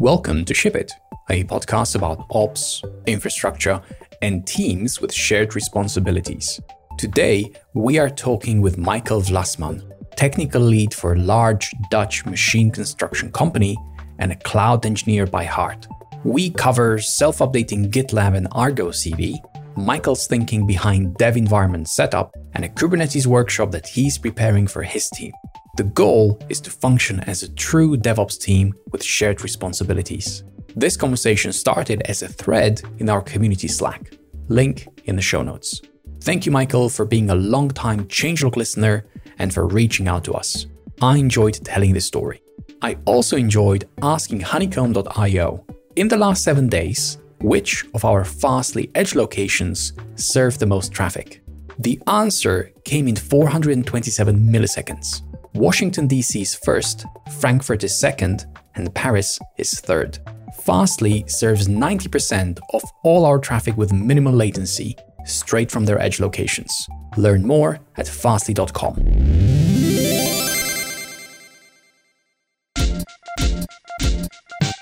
Welcome to Ship It, a podcast about ops, infrastructure, and teams with shared responsibilities. Today, we are talking with Maikel Vlasman, technical lead for a large Dutch machine construction company and a cloud engineer by heart. We cover self updating GitLab and Argo CD, Maikel's thinking behind dev environment setup, and a Kubernetes workshop that he's preparing for his team. The goal is to function as a true DevOps team with shared responsibilities. This conversation started as a thread in our community Slack. Link in the show notes. Thank you, Maikel, for being a long-time changelog listener and for reaching out to us. I enjoyed telling this story. I also enjoyed asking honeycomb.io in the last seven days which of our Fastly edge locations serve the most traffic. The answer came in 427 milliseconds. Washington DC is first, Frankfurt is second, and Paris is third. Fastly serves 90% of all our traffic with minimal latency, straight from their edge locations. Learn more at fastly.com.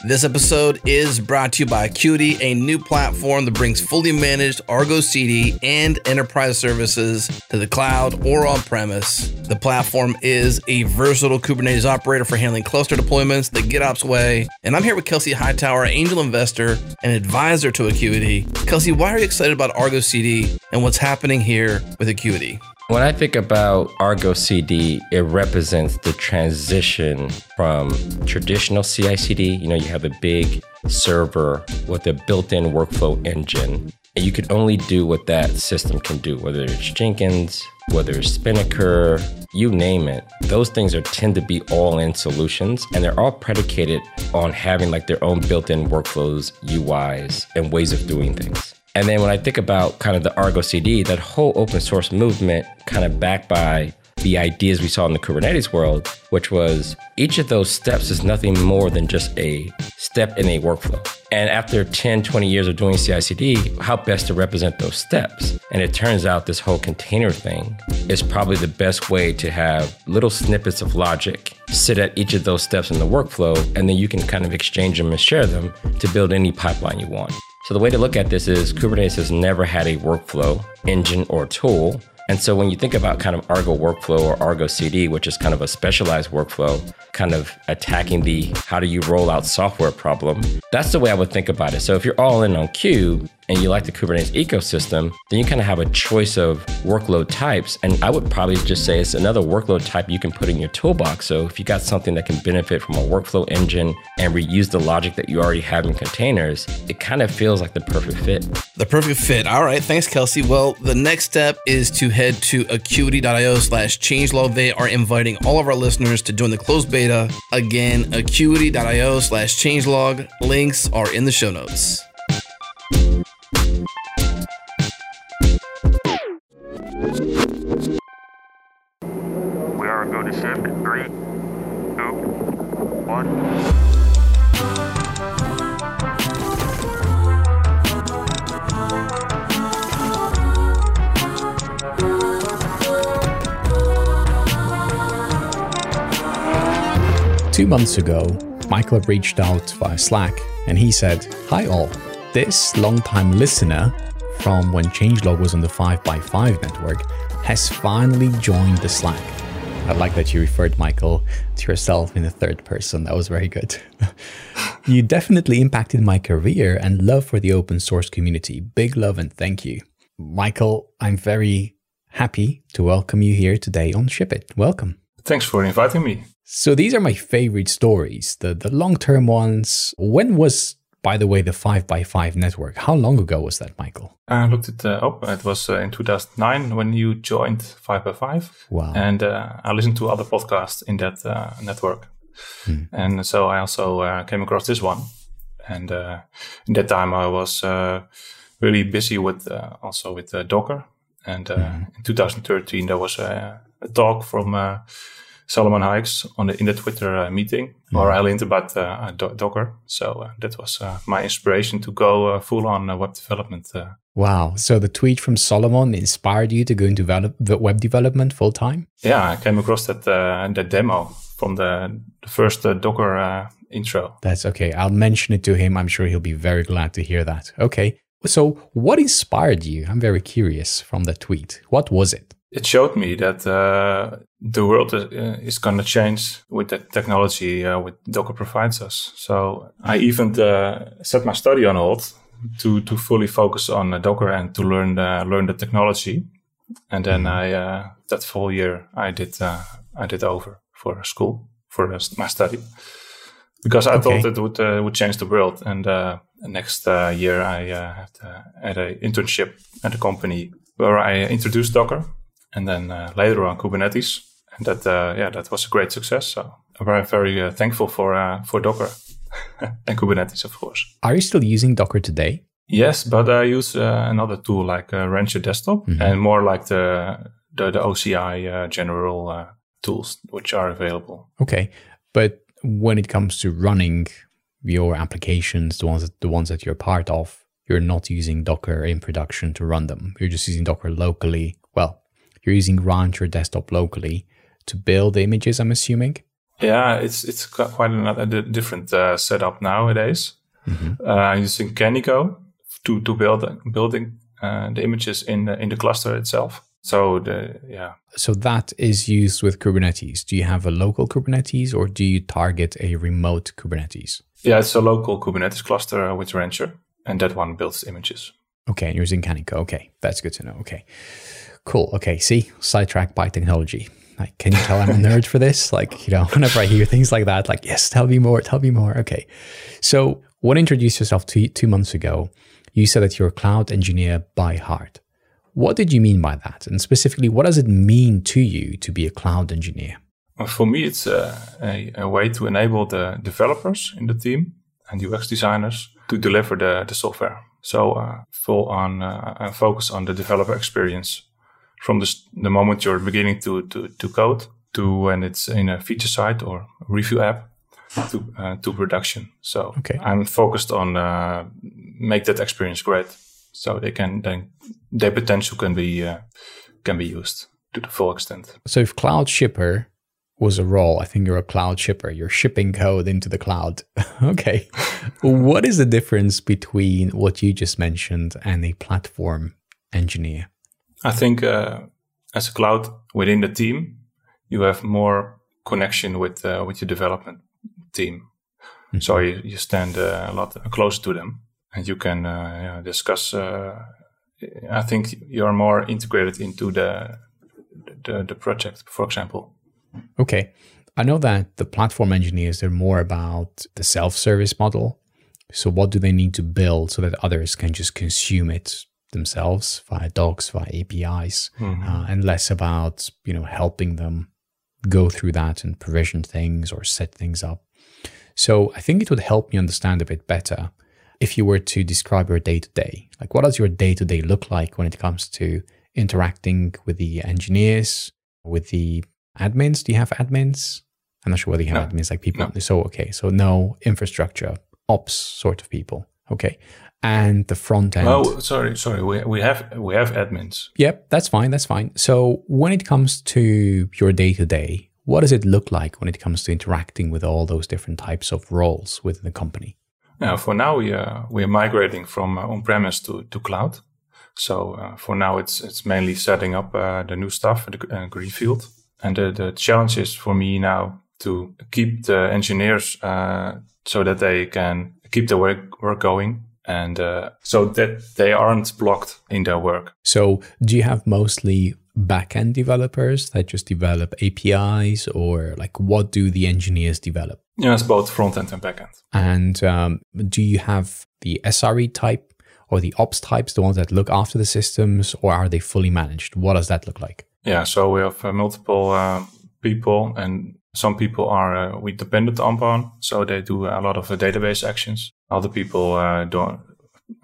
This episode is brought to you by Akuity, a new platform that brings fully managed Argo CD and enterprise services to the cloud or on premise. The platform is a versatile Kubernetes operator for handling cluster deployments the GitOps way. And I'm here with Kelsey Hightower, angel investor and advisor to Akuity. Kelsey, why are you excited about Argo CD and what's happening here with Akuity? When I think about Argo CD, it represents the transition from traditional CI CD. You know, you have a big server with a built in workflow engine, and you can only do what that system can do, whether it's Jenkins, whether it's Spinnaker, you name it. Those things are tend to be all in solutions, and they're all predicated on having like their own built in workflows, UIs, and ways of doing things. And then when I think about kind of the Argo CD, that whole open source movement, kind of backed by the ideas we saw in the Kubernetes world, which was each of those steps is nothing more than just a step in a workflow. And after 10, 20 years of doing CI CD, how best to represent those steps? And it turns out this whole container thing is probably the best way to have little snippets of logic sit at each of those steps in the workflow, and then you can kind of exchange them and share them to build any pipeline you want. So the way to look at this is Kubernetes has never had a workflow engine or tool and so when you think about kind of Argo workflow or Argo CD, which is kind of a specialized workflow, kind of attacking the how do you roll out software problem, that's the way I would think about it. So if you're all in on Kube, and you like the Kubernetes ecosystem, then you kind of have a choice of workload types. And I would probably just say it's another workload type you can put in your toolbox. So if you got something that can benefit from a workflow engine and reuse the logic that you already have in containers, it kind of feels like the perfect fit. The perfect fit. All right. Thanks, Kelsey. Well, the next step is to head to akuity.io slash changelog. They are inviting all of our listeners to join the closed beta. Again, akuity.io slash changelog. Links are in the show notes. To ship in three, two, one. Two months ago, Maikel reached out via Slack and he said, Hi all, this long-time listener from when Changelog was on the 5x5 network has finally joined the Slack. I like that you referred, Maikel, to yourself in the third person. That was very good. you definitely impacted my career and love for the open source community. Big love and thank you. Maikel, I'm very happy to welcome you here today on Ship It. Welcome. Thanks for inviting me. So these are my favorite stories, the the long-term ones. When was by the way, the 5x5 network, how long ago was that, Maikel? I looked it uh, up. It was uh, in 2009 when you joined 5x5. Wow. And uh, I listened to other podcasts in that uh, network. Hmm. And so I also uh, came across this one. And uh, in that time, I was really busy with also with Docker. And mm-hmm. in 2013, there was a, a talk from Solomon Hykes on the, in the Twitter uh, meeting yeah. where I learned about uh, Docker. So uh, that was uh, my inspiration to go uh, full on uh, web development. Wow. So the tweet from Solomon inspired you to go into develop, web development full time? Yeah, I came across that that demo from the, the first uh, Docker uh, intro. That's okay. I'll mention it to him. I'm sure he'll be very glad to hear that. Okay. So, what inspired you? I'm very curious from the tweet. What was it? It showed me that uh, the world is, uh, is going to change with the technology uh, which Docker provides us. So I even uh, set my study on hold to to fully focus on uh, Docker and to learn the, learn the technology. And then I uh, that full year I did I did over for school for my study because I okay. thought it would uh, would change the world. And uh, next uh, year, I uh, had, had an internship at a company where I introduced Docker, and then uh, later on Kubernetes, and that uh, yeah, that was a great success. So I'm very very thankful for for Docker and Kubernetes, of course. Are you still using Docker today? Yes, but I use another tool like Rancher Desktop, mm-hmm. and more like the the, the OCI general tools which are available. Okay, but when it comes to running your applications, the ones that, the ones that you're part of, you're not using Docker in production to run them. You're just using Docker locally. You're using Rancher Desktop locally to build images. I'm assuming. Yeah, it's it's quite a different uh, setup nowadays. Mm-hmm. Uh, I'm using Kaniko to to build building uh, the images in the, in the cluster itself. So the yeah. So that is used with Kubernetes. Do you have a local Kubernetes or do you target a remote Kubernetes? Yeah, it's a local Kubernetes cluster with Rancher, and that one builds images. Okay, you're using Kaniko. Okay, that's good to know. Okay, cool. Okay, see, sidetracked by technology. Like, can you tell I'm a nerd for this? Like, you know, whenever I hear things like that, like, yes, tell me more, tell me more. Okay, so when you introduced yourself two, two months ago, you said that you're a cloud engineer by heart. What did you mean by that? And specifically, what does it mean to you to be a cloud engineer? For me, it's a, a, a way to enable the developers in the team and UX designers to deliver the, the software. So uh, full on uh, focus on the developer experience from the, the moment you're beginning to, to, to code to when it's in a feature site or review app to, uh, to production. So okay. I'm focused on uh, make that experience great so they can then their potential can be uh, can be used to the full extent. So if cloud shipper was a role, I think you're a cloud shipper. You're shipping code into the cloud. okay. what is the difference between what you just mentioned and a platform engineer? I think uh, as a cloud within the team, you have more connection with uh, with your development team. Mm-hmm. So you, you stand uh, a lot closer to them and you can uh, discuss. Uh, I think you're more integrated into the, the the project, for example. Okay, I know that the platform engineers are more about the self-service model. So, what do they need to build so that others can just consume it themselves via docs, via APIs, mm-hmm. uh, and less about you know helping them go through that and provision things or set things up. So, I think it would help me understand a bit better if you were to describe your day to day, like what does your day to day look like when it comes to interacting with the engineers, with the admins? Do you have admins? I'm not sure whether you have no. admins like people. No. So, okay. So, no infrastructure, ops sort of people. Okay. And the front end. Oh, sorry, sorry. We, we have we have admins. Yep, that's fine. That's fine. So when it comes to your day to day, what does it look like when it comes to interacting with all those different types of roles within the company? Now, for now, we uh, we are migrating from uh, on-premise to, to cloud. So uh, for now, it's it's mainly setting up uh, the new stuff, the uh, greenfield. And the, the challenge is for me now to keep the engineers uh, so that they can keep the work, work going and so that they aren't blocked in their work. So do you have mostly backend developers that just develop APIs, or like what do the engineers develop? Yeah, it's both front end and backend. And um, do you have the SRE type or the ops types, the ones that look after the systems, or are they fully managed? What does that look like? Yeah, so we have uh, multiple uh, people, and some people are uh, we dependent upon, so they do a lot of uh, database actions. Other people uh, don't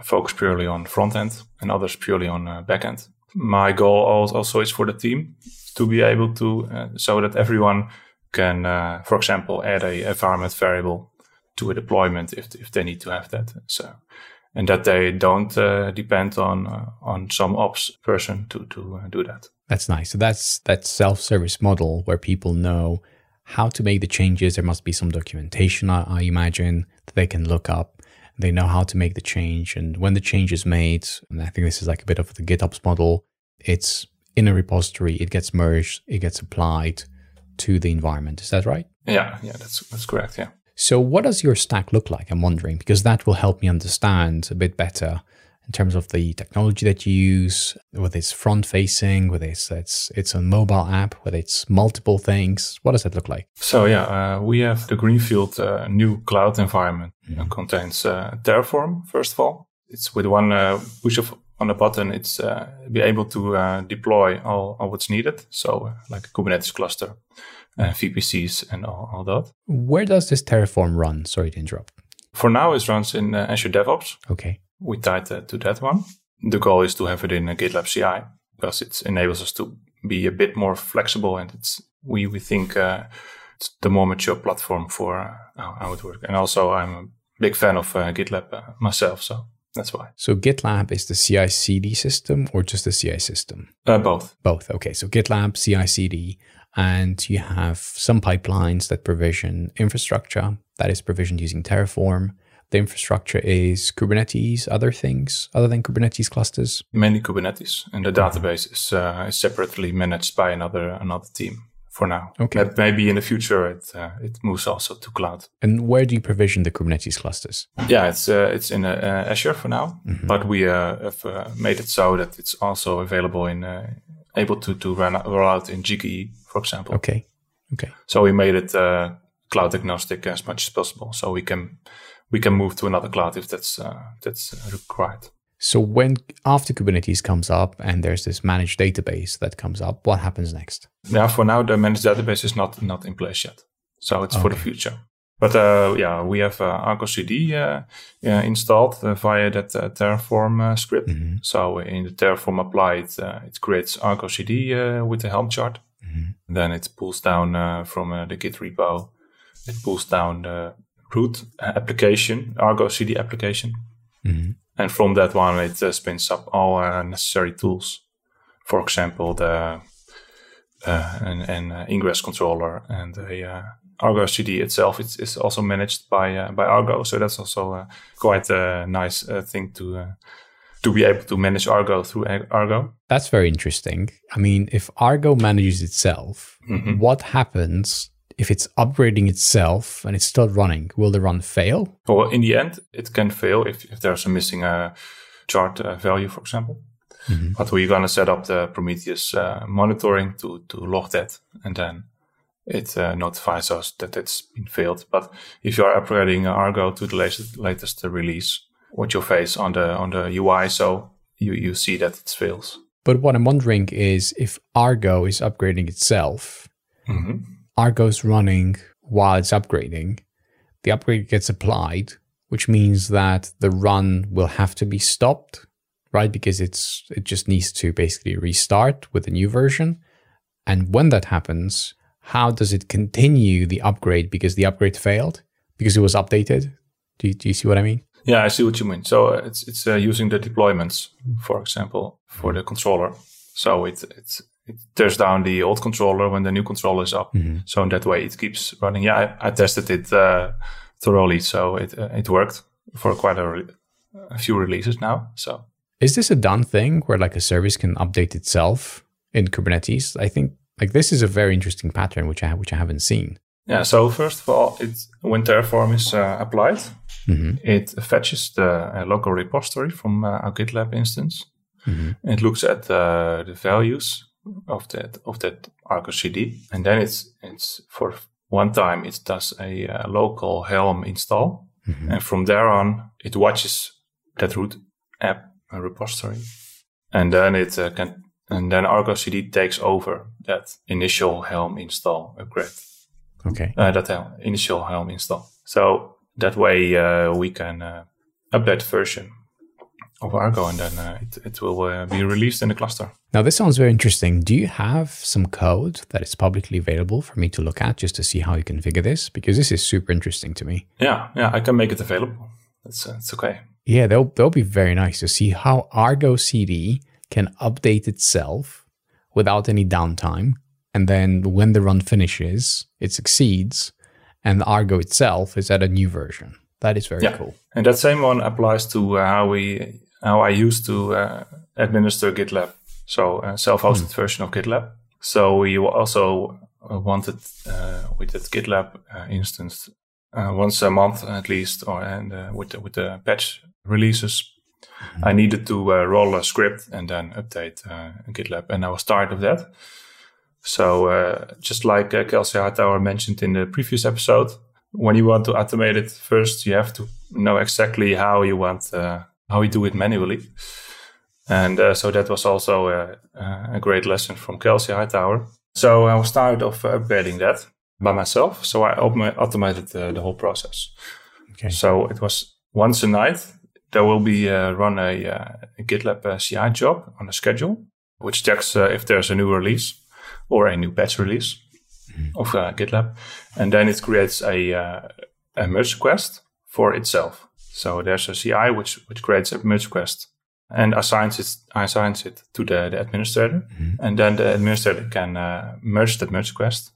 focus purely on front end, and others purely on uh, back end my goal also is for the team to be able to uh, so that everyone can, uh, for example, add a environment variable to a deployment if if they need to have that. So and that they don't uh, depend on uh, on some ops person to to uh, do that. That's nice. So that's that self service model where people know how to make the changes. There must be some documentation, I, I imagine, that they can look up. They know how to make the change. And when the change is made, and I think this is like a bit of the GitOps model, it's in a repository, it gets merged, it gets applied to the environment. Is that right? Yeah, yeah, that's that's correct. Yeah. So, what does your stack look like? I'm wondering, because that will help me understand a bit better in terms of the technology that you use, whether it's front facing, whether it's, it's, it's a mobile app, whether it's multiple things. What does that look like? So, yeah, uh, we have the Greenfield uh, new cloud environment. Mm-hmm. It contains uh, Terraform, first of all. It's with one uh, push of on a button, it's uh, be able to uh, deploy all, all what's needed. So, like a Kubernetes cluster uh, VPCs and all, all, that. Where does this Terraform run? Sorry to interrupt. For now, it runs in uh, Azure DevOps. Okay. We tied that to that one. The goal is to have it in a GitLab CI because it enables us to be a bit more flexible and it's we we think uh, it's the more mature platform for uh, how, how, it works. And also, I'm a big fan of uh, GitLab myself, so that's why. So GitLab is the CI/CD system or just the CI system? both. Both. Okay. So GitLab CI/CD and you have some pipelines that provision infrastructure that is provisioned using Terraform. The infrastructure is Kubernetes, other things other than Kubernetes clusters. Mainly Kubernetes, and the database is, uh, is separately managed by another another team for now. Okay. But maybe in the future it uh, it moves also to cloud. And where do you provision the Kubernetes clusters? Yeah, it's uh, it's in uh, Azure for now, mm-hmm. but we uh, have uh, made it so that it's also available in able to to run roll out in GKE for example. Okay. Okay. So we made it uh, cloud agnostic as much as possible, so we can we can move to another cloud if that's uh, that's required. So when after Kubernetes comes up and there's this managed database that comes up, what happens next? Yeah, for now the managed database is not not in place yet, so it's okay. for the future. But uh, yeah, we have uh, Argo CD uh, installed uh, via that uh, Terraform uh, script. Mm-hmm. So in the Terraform applied, it creates Argo CD with the Helm chart. Mm-hmm. Then it pulls down uh, from uh, the Git repo. It pulls down the root application, Argo CD application. Mm-hmm. And from that one, it uh, spins up all uh, necessary tools. For example, the uh, an, an uh, ingress controller and a Argo CD itself is, is also managed by by Argo. So that's also quite a nice thing to to be able to manage Argo through Argo. That's very interesting. I mean, if Argo manages itself, mm-hmm. what happens if it's upgrading itself and it's still running? Will the run fail? Well, in the end, it can fail if, if there's a missing uh, chart uh, value, for example. Mm-hmm. But we're going to set up the Prometheus uh, monitoring to, to log that and then it uh, notifies us that it's been failed. But if you are upgrading Argo to the latest, latest release, what you face on the on the UI, so you you see that it fails. But what I'm wondering is if Argo is upgrading itself, mm-hmm. Argo's running while it's upgrading, the upgrade gets applied, which means that the run will have to be stopped, right? Because it's it just needs to basically restart with a new version. And when that happens, how does it continue the upgrade because the upgrade failed because it was updated? Do you, do you see what I mean? Yeah, I see what you mean. So it's it's uh, using the deployments, for example, for the controller. So it it it tears down the old controller when the new controller is up. Mm-hmm. So in that way, it keeps running. Yeah, I, I tested it uh, thoroughly, so it uh, it worked for quite a, re- a few releases now. So is this a done thing where like a service can update itself in Kubernetes? I think like this is a very interesting pattern which I which I haven't seen. Yeah. So first of all, it's when Terraform is uh, applied, mm-hmm. it fetches the uh, local repository from uh, our GitLab instance. Mm-hmm. It looks at uh, the values of that of that Argo CD, and then it's it's for one time it does a uh, local Helm install, mm-hmm. and from there on it watches that root app repository, and then it uh, can and then Argo CD takes over that initial Helm install upgrade. Okay. Uh, that Helm, initial Helm install. So that way uh, we can uh, update version of Argo and then uh, it, it will uh, be released in the cluster. Now, this sounds very interesting. Do you have some code that is publicly available for me to look at just to see how you configure this? Because this is super interesting to me. Yeah, yeah, I can make it available. That's, uh, it's okay. Yeah, that'll, that'll be very nice to see how Argo CD can update itself without any downtime and then when the run finishes, it succeeds, and Argo itself is at a new version. That is very Yeah. cool. And that same one applies to uh, how we how I used to uh, administer GitLab. So a self-hosted version of GitLab. So we also uh, wanted uh, with that GitLab uh, instance uh, once a month at least, or and uh, with the, with the patch releases, I needed to uh, roll a script and then update uh, GitLab, and I was tired of that. So uh, just like uh, Kelsey Hightower mentioned in the previous episode, when you want to automate it, first you have to know exactly how you want uh, how we do it manually. And uh, so that was also a, a great lesson from Kelsey Hightower. So I started off upgrading that by myself. So I automated uh, the whole process. Okay. So it was once a night there will be uh, run a, uh, a GitLab uh, CI job on a schedule, which checks uh, if there's a new release or a new patch release of uh, GitLab, and then it creates a, uh, a merge request for itself. So there's a CI which which creates a merge request and assigns it assigns it to the, the administrator, and then the administrator can uh, merge that merge request,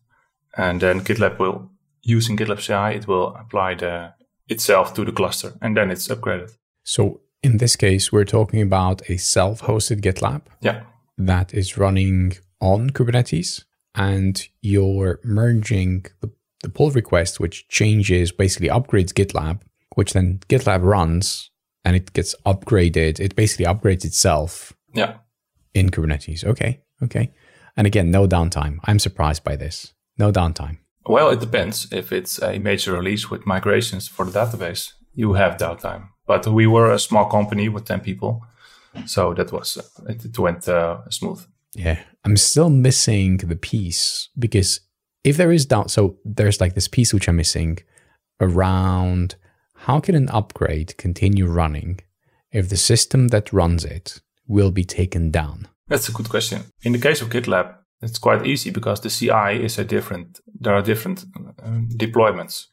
and then GitLab will using GitLab CI it will apply the itself to the cluster, and then it's upgraded. So in this case, we're talking about a self-hosted GitLab Yeah, that is running on Kubernetes, and you're merging the, the pull request, which changes, basically upgrades GitLab, which then GitLab runs and it gets upgraded. It basically upgrades itself yeah. in Kubernetes. Okay, okay. And again, no downtime. I'm surprised by this. No downtime. Well, it depends. If it's a major release with migrations for the database, you have downtime. But we were a small company with 10 people. So that was, it, it went uh, smooth. Yeah, I'm still missing the piece because if there is down, so there's like this piece which I'm missing around how can an upgrade continue running if the system that runs it will be taken down? That's a good question. In the case of GitLab, it's quite easy because the CI is a different, there are different uh, deployments,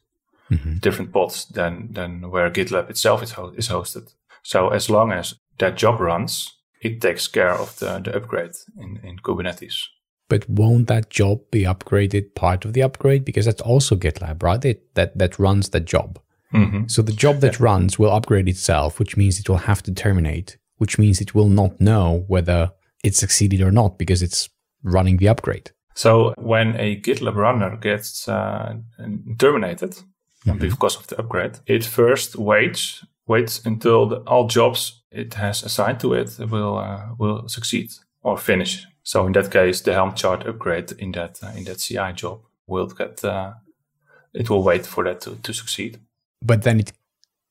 different pods than, than where GitLab itself is, ho- is hosted. So as long as that job runs, it takes care of the, the upgrade in, in Kubernetes. But won't that job be upgraded part of the upgrade because that's also GitLab, right? It, that that runs that job. Hmm So the job that runs will upgrade itself, which means it will have to terminate, which means it will not know whether it succeeded or not because it's running the upgrade. So when a GitLab runner gets uh, terminated because of the upgrade, it first waits waits until the, all jobs it has assigned to it will uh, will succeed or finish. So in that case, the Helm chart upgrade in that uh, in that CI job will get uh, it will wait for that to, to succeed. But then it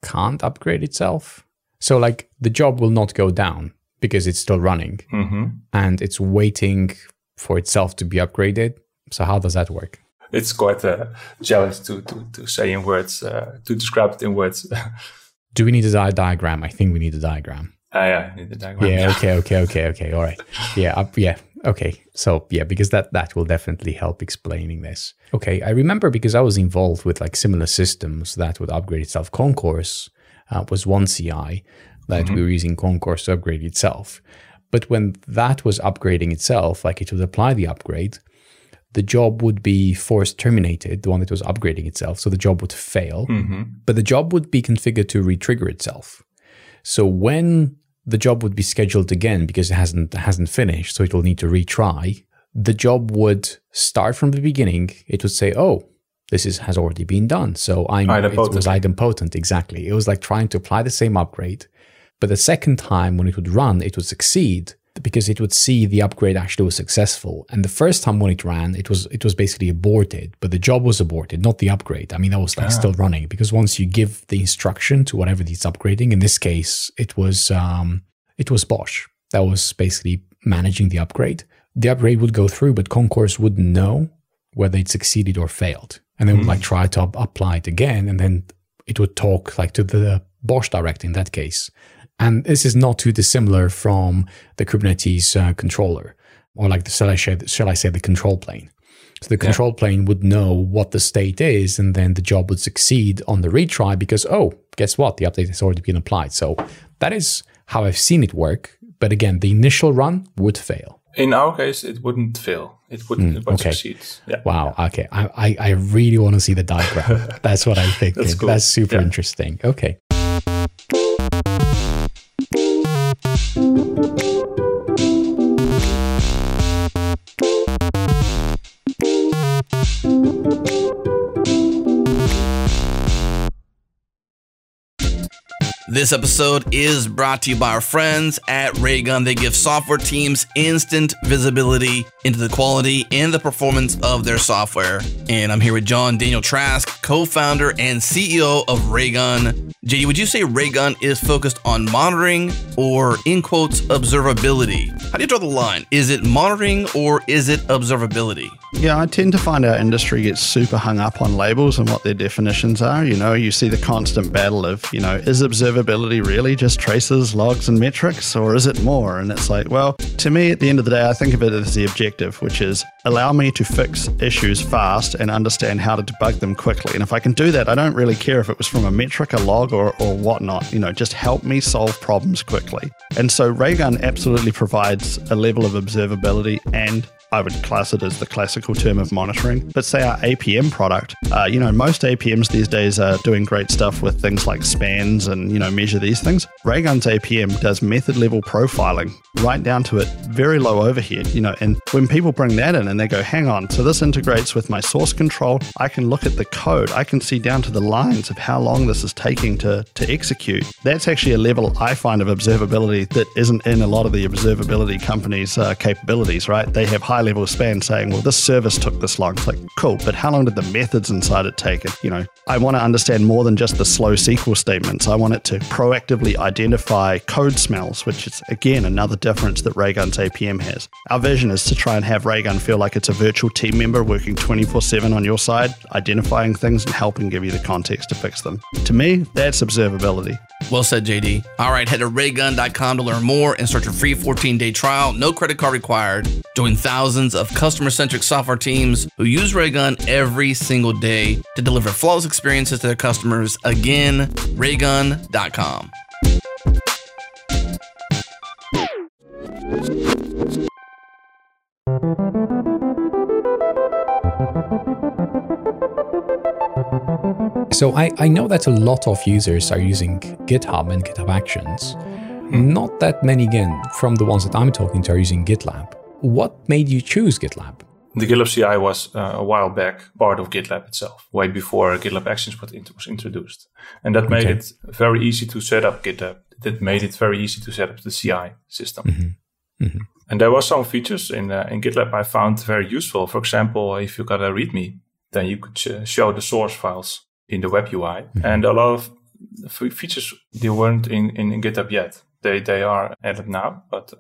can't upgrade itself. So like the job will not go down because it's still running hmm and it's waiting for itself to be upgraded. So how does that work? It's quite a challenge to to, to say in words uh, to describe it in words. Do we need a di- diagram? I think we need a diagram. Ah, yeah, I need the diagram. Yeah. Okay. Okay. Okay. Okay. All right. Yeah. Up, yeah. Okay. So yeah, because that that will definitely help explaining this. Okay. I remember because I was involved with like similar systems that would upgrade itself. Concourse uh, was one CI that we were using Concourse to upgrade itself. But when that was upgrading itself, like it would apply the upgrade, the job would be forced terminated, the one that was upgrading itself. So the job would fail, but the job would be configured to retrigger itself. So when the job would be scheduled again because it hasn't hasn't finished, so it will need to retry. The job would start from the beginning. It would say, "Oh, this is has already been done." So I'm it was idempotent exactly. It was like trying to apply the same upgrade, but the second time when it would run, it would succeed because it would see the upgrade actually was successful. And the first time when it ran, it was it was basically aborted, but the job was aborted, not the upgrade. I mean, that was like still running because once you give the instruction to whatever it's upgrading, in this case, it was um, it was BOSH that was basically managing the upgrade. The upgrade would go through, but Concourse wouldn't know whether it succeeded or failed, and they would like try to apply it again, and then it would talk like to the BOSH director in that case. And this is not too dissimilar from the Kubernetes uh, controller, or like the shall I, say, shall I say the control plane. So the control plane would know what the state is, and then the job would succeed on the retry because oh, guess what? The update has already been applied. So that is how I've seen it work. But again, the initial run would fail. In our case, it wouldn't fail. It would, it would okay. succeed. Yeah. Wow. Okay. I, I, I really want to see the diagram. That's what I think. That's, cool. That's super Yeah. interesting. Okay. This episode is brought to you by our friends at Raygun. They give software teams instant visibility into the quality and the performance of their software. And I'm here with John Daniel Trask, co founder and CEO of Raygun. JD, would you say Raygun is focused on monitoring or, in quotes, observability? How do you draw the line? Is it monitoring or is it observability? Yeah, I tend to find our industry gets super hung up on labels and what their definitions are. You know, you see the constant battle of, you know, is observability really just traces, logs, and metrics, or is it more? And it's like, well, to me, at the end of the day, I think of it as the objective, which is allow me to fix issues fast and understand how to debug them quickly. And if I can do that, I don't really care if it was from a metric, a log, or, or whatnot. You know, just help me solve problems quickly. And so Raygun absolutely provides a level of observability and I would class it as the classical term of monitoring. But say our APM product, uh, you know, most APMs these days are doing great stuff with things like spans and, you know, measure these things. Raygun's APM does method level profiling right down to it, very low overhead, you know, and when people bring that in and they go, hang on, so this integrates with my source control, I can look at the code, I can see down to the lines of how long this is taking to, to execute. That's actually a level I find of observability that isn't in a lot of the observability companies' uh, capabilities, right? They have high level span saying, well, this service took this long. It's like, cool, but how long did the methods inside it take? It, you know, I want to understand more than just the slow SQL statements. I want it to proactively identify code smells, which is again another difference that Raygun's APM has. Our vision is to try and have Raygun feel like it's a virtual team member working 24/7 on your side, identifying things and helping give you the context to fix them. To me, that's observability. Well said, JD. All right, head to raygun.com to learn more and start your free 14 day trial. No credit card required. Join thousands of customer centric software teams who use Raygun every single day to deliver flawless experiences to their customers. Again, raygun.com. So I, I know that a lot of users are using GitHub and GitHub Actions. Not that many, again, from the ones that I'm talking to, are using GitLab. What made you choose GitLab? The GitLab CI was uh, a while back part of GitLab itself, way before GitLab Actions was, int- was introduced. And that made Okay. it very easy to set up GitLab. That made it very easy to set up the CI system. And there were some features in, uh, in GitLab I found very useful. For example, if you got a README, then you could sh- show the source files in the web UI. And a lot of features, they weren't in, in, in GitHub yet. They, they are added now, but,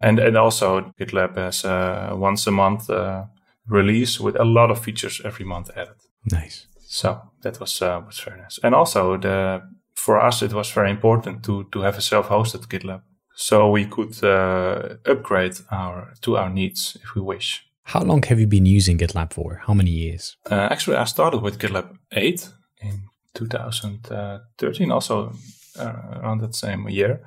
and, and also GitLab has a once a month uh, release with a lot of features every month added. Nice. So that was, uh, was very nice. And also the, for us, it was very important to, to have a self-hosted GitLab. So we could uh, upgrade our to our needs if we wish. How long have you been using GitLab for? How many years? Uh, actually, I started with GitLab 8 in 2013, also uh, around that same year,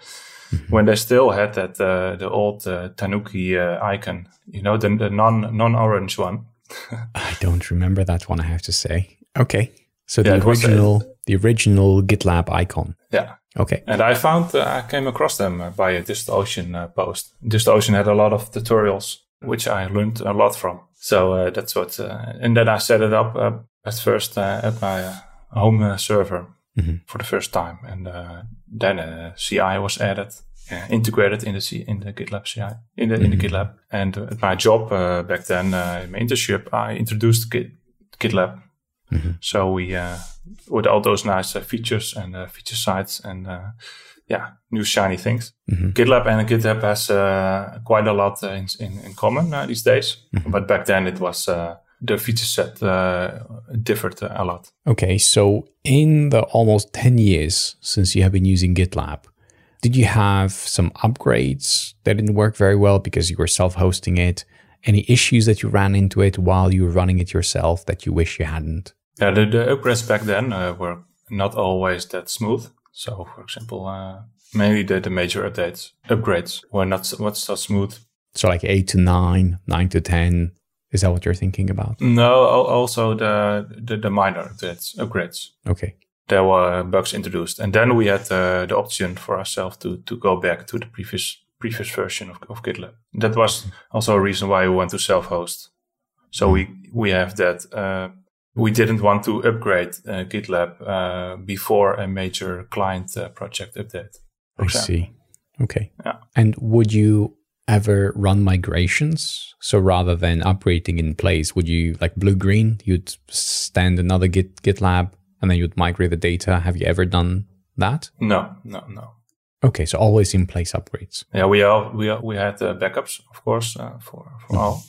when they still had that uh, the old uh, Tanuki uh, icon, you know, the, the non non orange one. I don't remember that one, I have to say. Okay. So the Yeah, original, the original GitLab icon. Yeah, Okay. and I found uh, I came across them by a DigitalOcean uh, post. DigitalOcean had a lot of tutorials which I learned a lot from. So uh, that's what, uh, and then I set it up uh, at first uh, at my uh, home uh, server for the first time, and uh, then uh, CI was added, integrated in the C- in the GitLab CI in the in the GitLab. And at my job uh, back then, uh, in my internship, I introduced Git, GitLab. So we uh, with all those nice uh, features and uh, feature sites and uh, yeah, new shiny things. GitLab and GitHub has uh, quite a lot uh, in, in, in common uh, these days, but back then it was uh, the feature set uh, differed uh, a lot. Okay. So in the almost 10 years since you have been using GitLab, did you have some upgrades that didn't work very well because you were self hosting it? Any issues that you ran into it while you were running it yourself that you wish you hadn't? Yeah, the, the upgrades back then uh, were not always that smooth. So, for example, uh, mainly the, the major updates, upgrades were not so, not so smooth. So like eight to nine, nine to ten. Is that what you're thinking about? No, also the the, the minor updates, upgrades. Okay. There were bugs introduced, and then we had uh, the option for ourselves to to go back to the previous previous version of, of GitLab. That was also a reason why we went to self-host. So we we have that. Uh, we didn't want to upgrade uh, GitLab uh, before a major client uh, project update. I example. see. Okay. Yeah. And would you ever run migrations? So rather than upgrading in place, would you like blue green? You'd stand another Git GitLab and then you'd migrate the data. Have you ever done that? No, no, no. Okay, so always in place upgrades. Yeah, we are we are, we had uh, backups, of course, uh, for for all.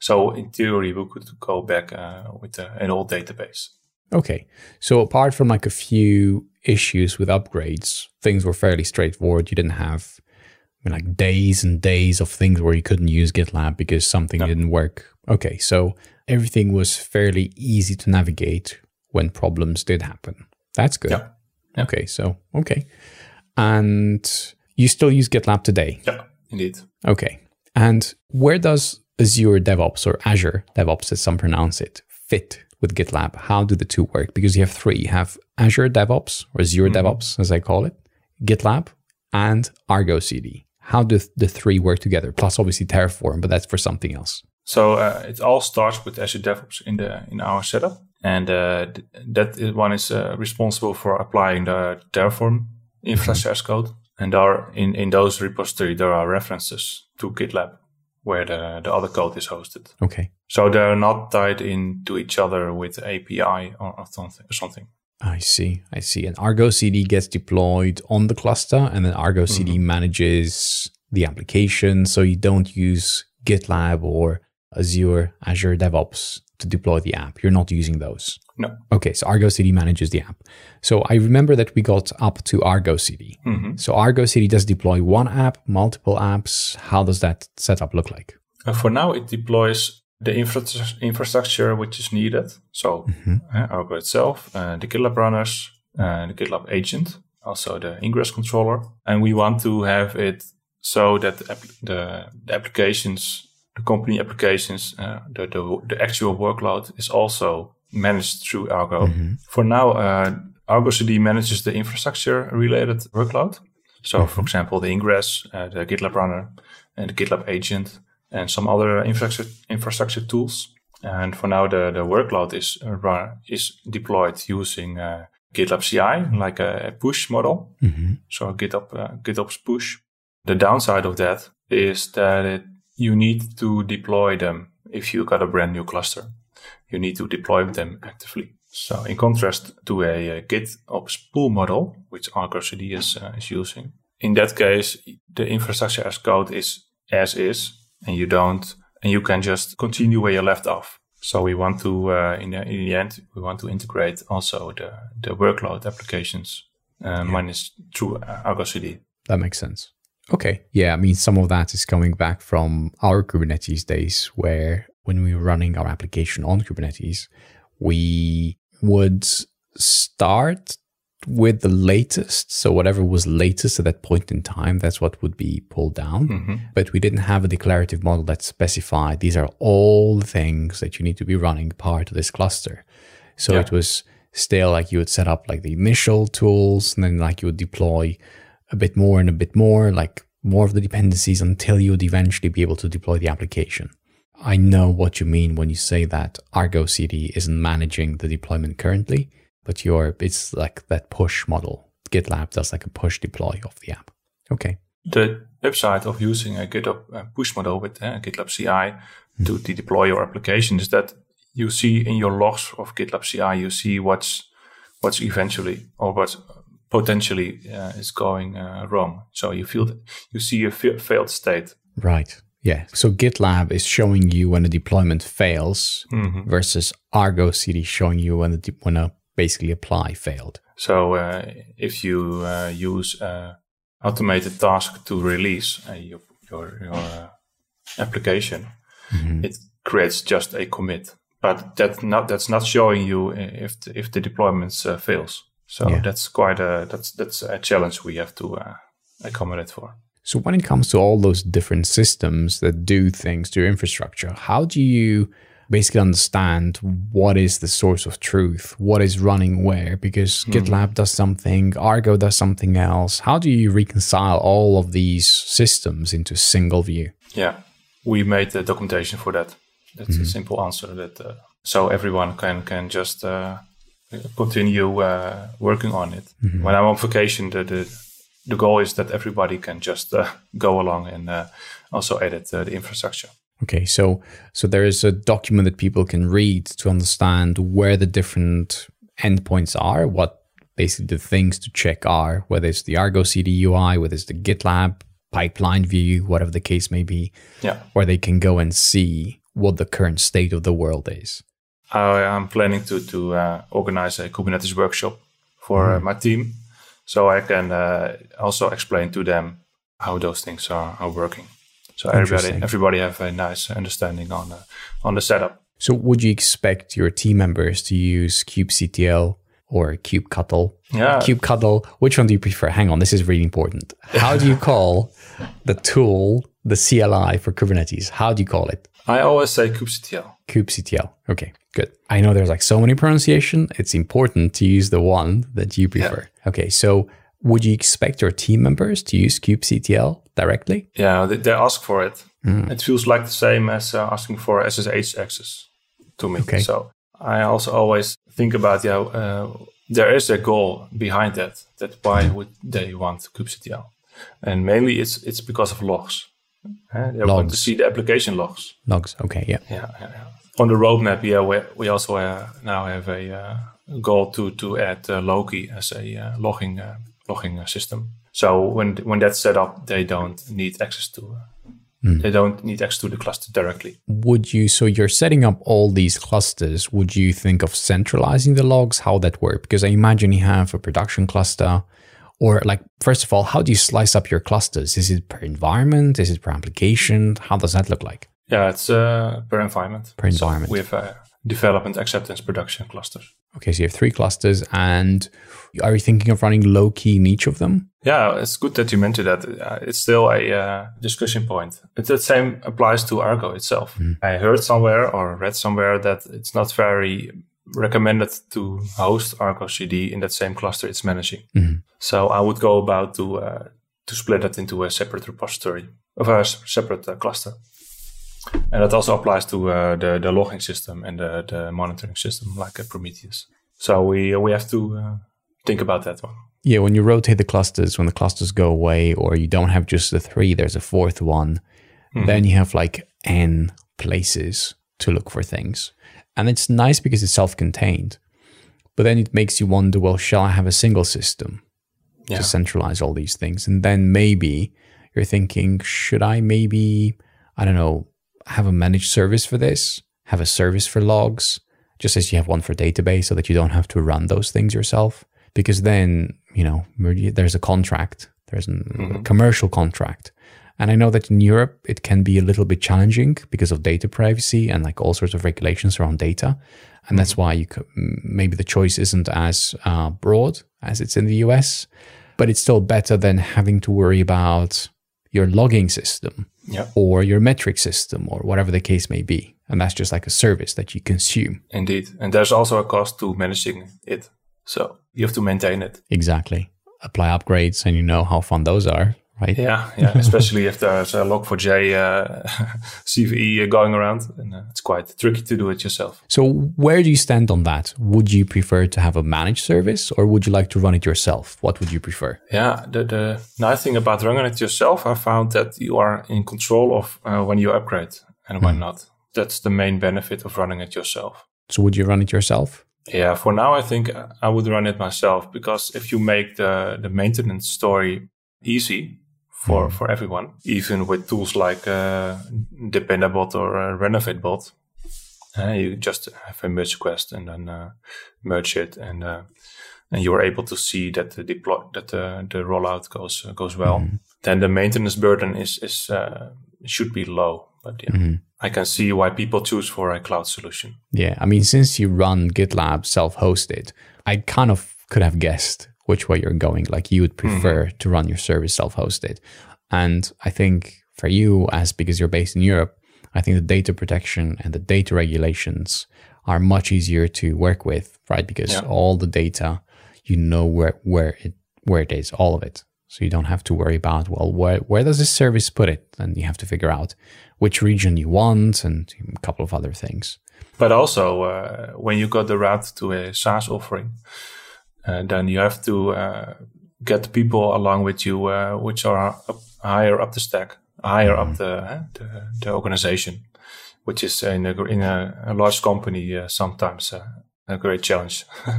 So in theory, we could go back uh, with uh, an old database. Okay. So apart from like a few issues with upgrades, things were fairly straightforward. You didn't have I mean, like days and days of things where you couldn't use GitLab because something didn't work. Okay. So everything was fairly easy to navigate when problems did happen. That's good. Yeah. Yeah. Okay. So, okay. And you still use GitLab today? Yeah, indeed. Okay. And where does Azure DevOps or Azure DevOps, as some pronounce it, fit with GitLab? How do the two work? Because you have three. You have Azure DevOps or Azure DevOps, as I call it, GitLab, and Argo CD. How do the three work together? Plus, obviously Terraform, but that's for something else. So uh, it all starts with Azure DevOps in the in our setup, and uh, th- that is, one is uh, responsible for applying the Terraform infrastructure as code. And there, in in those repository, there are references to GitLab where the the other code is hosted. Okay. So they're not tied into each other with API or, or something. Or something. I see. I see. And Argo CD gets deployed on the cluster, and then Argo CD mm-hmm. manages the application. So you don't use GitLab or Azure, Azure DevOps to deploy the app. You're not using those. No. Okay, so Argo CD manages the app. So I remember that we got up to Argo CD. So Argo CD does deploy one app, multiple apps. How does that setup look like? Uh, for now, it deploys the infra- infrastructure which is needed. So uh, Argo itself, uh, the GitLab runners, uh, the GitLab agent, also the ingress controller, and we want to have it so that the, app- the, the applications, the company applications, uh, the, the the actual workload is also managed through Argo. For now, uh, Argo CD manages the infrastructure related workload. So, for example, the ingress, uh, the GitLab runner, and the GitLab agent, and some other infrastructure infrastructure tools. And for now, the, the workload is uh, run, is deployed using uh, GitLab CI, like a, push model. So GitHub uh, GitOps push. The downside of that is that it, you need to deploy them if you got a brand new cluster. You need to deploy them actively. So in contrast to a, uh GitOps pull model, which Argo CD is, uh, is using, in that case, the infrastructure as code is as is, and you don't, and you can just continue where you left off. So we want to, uh, in, the, in the end, we want to integrate also the, the workload applications uh, minus through uh, Argo CD. That makes sense. Okay. Yeah. I mean, some of that is coming back from our Kubernetes days where when we were running our application on Kubernetes, we would start with the latest. So whatever was latest at that point in time, that's what would be pulled down. Mm-hmm. But we didn't have a declarative model that specified these are all the things that you need to be running part of this cluster. So Yeah. it was still like you would set up like the initial tools and then like you would deploy a bit more and a bit more, like more of the dependencies until you would eventually be able to deploy the application. I know what you mean when you say that Argo CD isn't managing the deployment currently, but you're it's like that push model. GitLab does like a push deploy of the app. Okay. The upside of using a GitHub uh, push model with uh, GitLab CI to, to deploy your application is that you see in your logs of GitLab CI, you see what's what's eventually or what potentially uh, is going uh, wrong. So you feel that you see a fa- failed state. Right. Yeah. So GitLab is showing you when a deployment fails versus Argo CD showing you when the de- when a basically apply failed. So uh, if you uh, use uh, automated task to release uh, your your, your uh, application, it creates just a commit. But that not that's not showing you if the, if the deployment uh, fails. So Yeah. that's quite a that's that's a challenge we have to uh, accommodate for. So when it comes to all those different systems that do things to your infrastructure, how do you basically understand what is the source of truth, what is running where? Because GitLab does something, Argo does something else. How do you reconcile all of these systems into a single view? Yeah, we made the documentation for that. That's a simple answer. That uh, so everyone can can just uh, continue uh, working on it. When I'm on vacation, the, the the goal is that everybody can just uh, go along and uh, also edit uh, the infrastructure. Okay, so so there is a document that people can read to understand where the different endpoints are, what basically the things to check are, whether it's the Argo CD UI, whether it's the GitLab pipeline view, whatever the case may be, Yeah, where they can go and see what the current state of the world is. I, I'm planning to to uh, organize a Kubernetes workshop for uh, my team, so I can uh, also explain to them how those things are, are working. So everybody everybody have a nice understanding on uh, on the setup. So would you expect your team members to use kubectl or kubectl? Yeah, kubectl, which one do you prefer? Hang on, this is really important. How do you call the tool, the CLI for Kubernetes? How do you call it? I always say kubectl. kubectl. Okay, good. I know there's like so many pronunciation. It's important to use the one that you prefer. Okay, so would you expect your team members to use kubectl directly? Yeah, they, they ask for it. It feels like the same as uh, asking for SSH access to me. Okay. So I also always think about yeah, uh, there is a goal behind that. That why would they want kubectl? And mainly it's it's because of logs. Uh, they want to Logs. see the application logs. Logs. Okay, yeah. Yeah, yeah, yeah. On the roadmap, yeah, we, we also uh, now have a uh, goal to to add uh, Loki as a uh, logging uh, logging uh, system. So when when that's set up, they don't need access to uh, they don't need access to the cluster directly. Would you, so you're setting up all these clusters, would you think of centralizing the logs? How that work? Because I imagine you have a production cluster or like, first of all, how do you slice up your clusters? Is it per environment? Is it per application? How does that look like? Yeah, it's uh, per environment. Per So environment. we have uh, development, acceptance, production clusters. Okay, so you have three clusters and are you thinking of running Loki in each of them? Yeah, it's good that you mentioned that. Uh, it's still a uh, discussion point. It's the same applies to Argo itself. I heard somewhere or read somewhere that it's not very recommended to host Argo CD in that same cluster it's managing. So I would go about to uh, to split that into a separate repository of a separate uh, cluster. And that also applies to uh, the the logging system and the, the monitoring system like Prometheus. So we we have to uh, think about that one. Yeah, when you rotate the clusters, when the clusters go away, or you don't have just the three, there's a fourth one, then you have like N places to look for things. And it's nice because it's self contained. But then it makes you wonder well, shall I have a single system Yeah. to centralize all these things? And then maybe you're thinking, should I maybe, I don't know, have a managed service for this, have a service for logs, just as you have one for database so that you don't have to run those things yourself? Because then, you know, there's a contract, there's a mm-hmm. commercial contract. And I know that in Europe, it can be a little bit challenging because of data privacy and like all sorts of regulations around data. And that's why you could, maybe the choice isn't as uh, broad as it's in the US, but it's still better than having to worry about your logging system Yeah. or your metric system or whatever the case may be. And that's just like a service that you consume. Indeed. And there's also a cost to managing it. So you have to maintain it. Exactly. Apply upgrades and you know how fun those are, right? Yeah. Yeah. Especially if there's a log4j uh, CVE going around. And uh, it's quite tricky to do it yourself. So, where do you stand on that? Would you prefer to have a managed service or would you like to run it yourself? What would you prefer? Yeah. The, the nice thing about running it yourself, I found that you are in control of uh, when you upgrade and when not. That's the main benefit of running it yourself. So, would you run it yourself? Yeah, for now, I think I would run it myself because if you make the, the maintenance story easy for, for everyone, even with tools like uh, Dependabot or uh, RenovateBot, uh, you just have a merge request and then uh, merge it, and uh, and you are able to see that the deploy that the, the rollout goes uh, goes well. Then the maintenance burden is is uh, should be low, but yeah, I can see why people choose for a cloud solution. Yeah. I mean, since you run GitLab self hosted, I kind of could have guessed which way you're going. Like, you would prefer to run your service self hosted. And I think for you, as because you're based in Europe, I think the data protection and the data regulations are much easier to work with, right? Because Yeah. all the data, you know where where it where it is, all of it. So you don't have to worry about well, where where does this service put it? And you have to figure out which region you want and a couple of other things. But also, uh, when you got the route to a SaaS offering, then you have to uh, get people along with you, uh, which are up, higher up the stack, higher up the, uh, the the organization, which is in a in a, a large company uh, sometimes uh, a great challenge.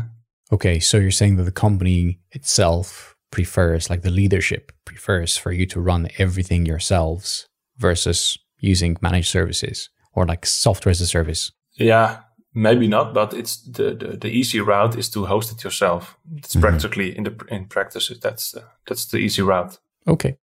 Okay, so you're saying that the company itself prefers, like the leadership prefers for you to run everything yourselves versus using managed services or like software as a service. yeah, maybe not, but it's the, the, the easy route is to host it yourself. It's practically in the in practice that's uh, that's the easy route. Okay.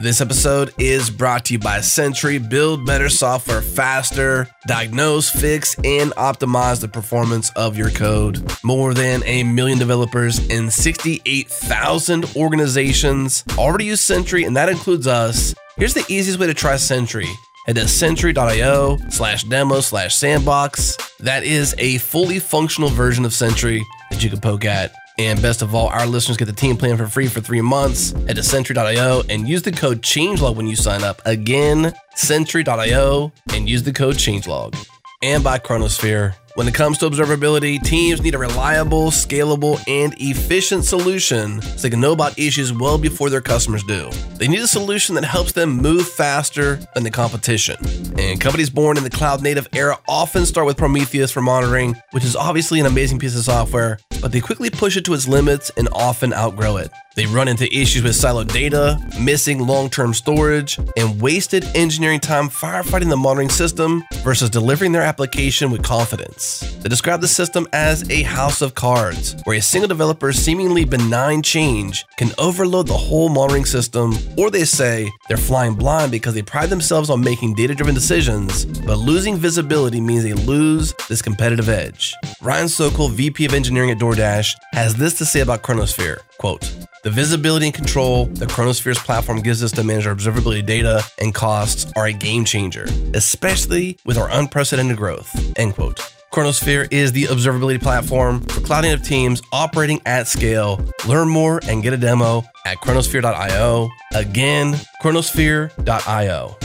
This episode is brought to you by Sentry. Build better software faster, diagnose, fix, and optimize the performance of your code. More than a million developers and 68,000 organizations already use Sentry, and that includes us. Here's the easiest way to try Sentry. Head to sentry.io slash demo slash sandbox. That is a fully functional version of Sentry that you can poke at. And best of all, our listeners get the team plan for free for three months. at Sentry.io and use the code CHANGELOG when you sign up. Again, Sentry.io and use the code CHANGELOG. And by Chronosphere. When it comes to observability, teams need a reliable, scalable, and efficient solution so they can know about issues well before their customers do. They need a solution that helps them move faster than the competition. And companies born in the cloud native era often start with Prometheus for monitoring, which is obviously an amazing piece of software, but they quickly push it to its limits and often outgrow it. They run into issues with siloed data, missing long term storage, and wasted engineering time firefighting the monitoring system versus delivering their application with confidence. They describe the system as a house of cards, where a single developer's seemingly benign change can overload the whole monitoring system, or they say they're flying blind because they pride themselves on making data driven decisions, but losing visibility means they lose this competitive edge. Ryan Sokol, VP of Engineering at DoorDash, has this to say about Chronosphere quote, the visibility and control that Chronosphere's platform gives us to manage our observability data and costs are a game changer, especially with our unprecedented growth. End quote. Chronosphere is the observability platform for cloud native teams operating at scale. Learn more and get a demo at chronosphere.io. Again, chronosphere.io.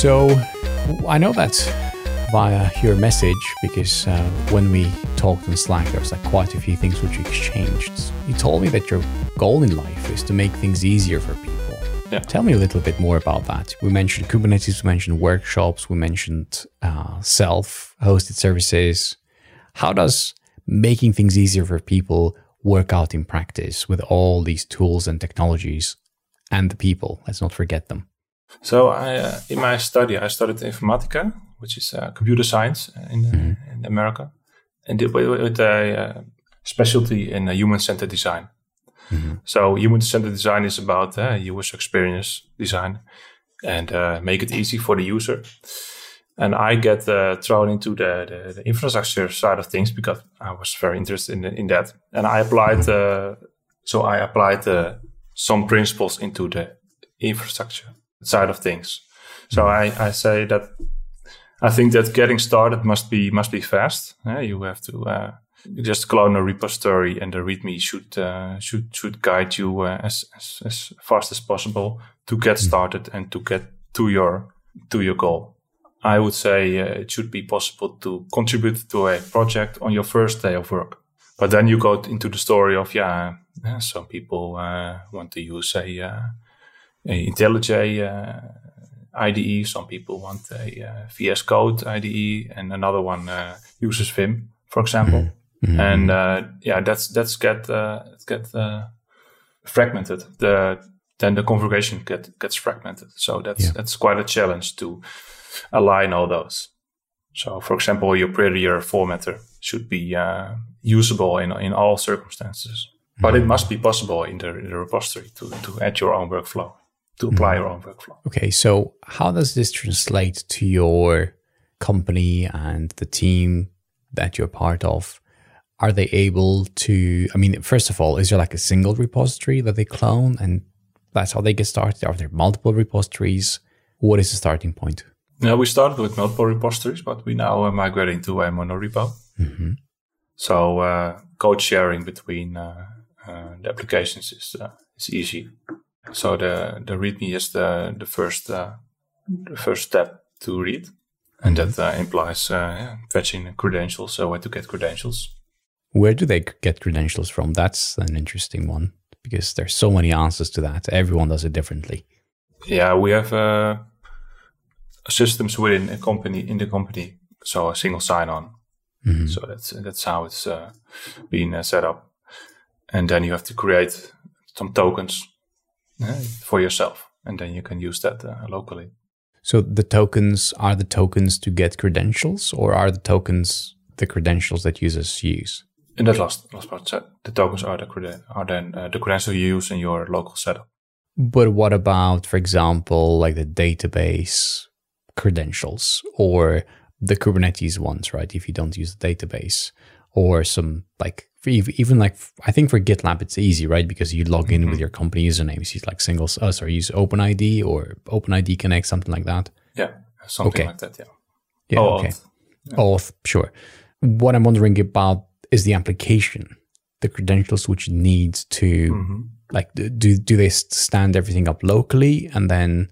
So I know that via your message because uh, when we talked in Slack, there was like quite a few things which exchanged. You told me that your goal in life is to make things easier for people. Yeah. Tell me a little bit more about that. We mentioned Kubernetes, we mentioned workshops, we mentioned uh, self-hosted services. How does making things easier for people work out in practice with all these tools and technologies and the people? Let's not forget them. So I, uh, in my study, I studied Informatica, which is uh, computer science in, uh, in America, and did with, with a uh, specialty in uh, human-centered design. So human-centered design is about uh, user experience design and uh, make it easy for the user. And I get uh, thrown into the, the, the infrastructure side of things because I was very interested in, in that. And I applied, uh, so I applied uh, some principles into the infrastructure side of things. So I, I say that I think that getting started must be must be fast. Uh, you have to uh, just clone a repository, and the README should uh, should should guide you uh, as, as as fast as possible to get started and to get to your to your goal. I would say uh, it should be possible to contribute to a project on your first day of work. But then you go into the story of yeah, some people uh, want to use a, uh, a IntelliJ uh, IDE. Some people want a uh, VS Code IDE, and another one uh, uses Vim, for example. And uh, yeah, that's that's get uh, get uh, fragmented. The then the configuration get, gets fragmented. So that's Yeah. that's quite a challenge to align all those. So, for example, your prettier formatter should be uh, usable in in all circumstances. But it must be possible in the, in the repository to, to add your own workflow, to apply your own workflow. Okay, so how does this translate to your company and the team that you're part of? Are they able to? I mean, first of all, is there like a single repository that they clone and that's how they get started? Are there multiple repositories? What is the starting point? Now we started with multiple repositories, but we now are migrating to a monorepo. So uh, code sharing between uh, uh, the applications is uh, is easy. So the the README is the the first uh, the first step to read, and that uh, implies uh, yeah, fetching the credentials. So where to get credentials? Where do they get credentials from? That's an interesting one because there's so many answers to that. Everyone does it differently. Yeah, we have uh, systems within a company in the company, so a single sign-on. So that's that's how it's uh, been uh, set up, and then you have to create some tokens uh, for yourself, and then you can use that uh, locally. So the tokens are the tokens to get credentials, or are the tokens the credentials that users use? In that last last part, so the tokens are the creden- are then uh, the credentials you use in your local setup. But what about, for example, like the database credentials or the Kubernetes ones, right? If you don't use the database or some like even like I think for GitLab it's easy, right? Because you log in with your company username. You use like single, uh, sorry, use OpenID or OpenID Connect, something like that. Yeah, something Okay. like that. Yeah. Yeah, Oh, okay. auth. Auth, sure. What I'm wondering about is the application, the credentials which needs to Mm-hmm. like do do they stand everything up locally and then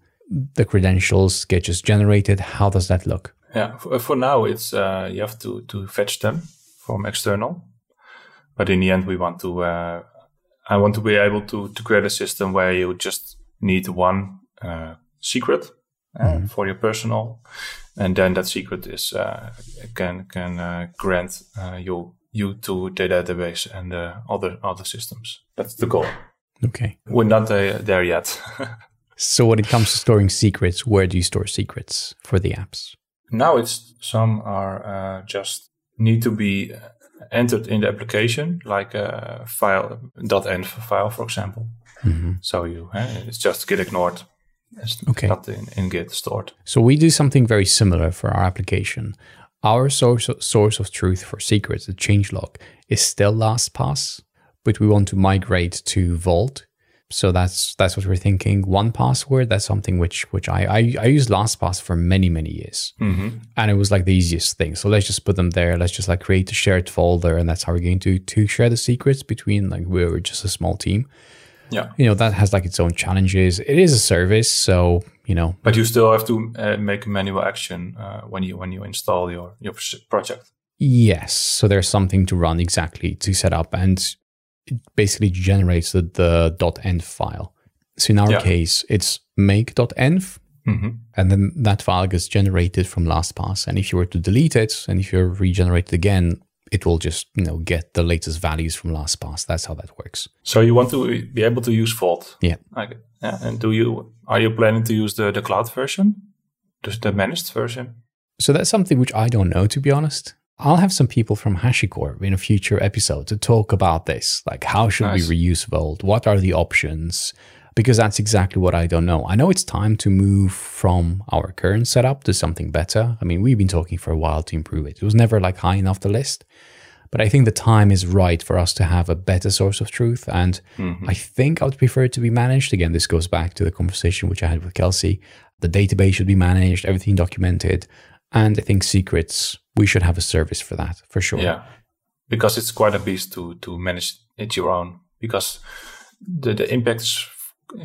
the credentials get just generated? How does that look? Yeah, for, for now, it's uh, you have to to fetch them from external, but in the end, we want to. Uh, I want to be able to to create a system where you just need one uh, secret uh, for your personal, and then that secret is uh, can can uh, grant uh, you you to the database and other other systems. That's the goal. Okay. We're not uh, there yet. So when it comes to storing secrets, where do you store secrets for the apps? Now it's some are uh, just need to be uh, entered in the application, like a file .dot .env file, for example. So you eh, it's just get ignored. It's Okay. not in, in Git stored. So we do something very similar for our application. Our source source of truth for secrets, the changelog, is still LastPass, but we want to migrate to Vault. So that's that's what we're thinking. 1Password. That's something which which I I, I used LastPass for many many years, and it was like the easiest thing. So let's just put them there. Let's just like create a shared folder, and that's how we're going to to share the secrets between like we're just a small team. Yeah, You know that has like its own challenges. It is a service, so you know but you still have to uh, make a manual action uh, when you when you install your your project. Yes. So there's something to run exactly to set up, and it basically generates the, the .env file. So in our Yeah. case, it's make.env, hmm and then that file gets generated from LastPass. And if you were to delete it, and if you regenerate it again, it will just you know get the latest values from LastPass. That's how that works. So you want to be able to use Vault. Yeah. Okay. Yeah. And do you are you planning to use the the cloud version, just the managed version? So that's something which I don't know, to be honest. I'll have some people from HashiCorp in a future episode to talk about this. Like, how should Nice. we reuse Vault? What are the options? Because that's exactly what I don't know. I know it's time to move from our current setup to something better. I mean, we've been talking for a while to improve it. It was never like high enough the list. But I think the time is right for us to have a better source of truth. And mm-hmm. I think I would prefer it to be managed. Again, this goes back to the conversation which I had with Kelsey. The database should be managed, everything documented. And I think secrets, we should have a service for that for sure. Yeah, because it's quite a beast to to manage it your own. Because the the impact is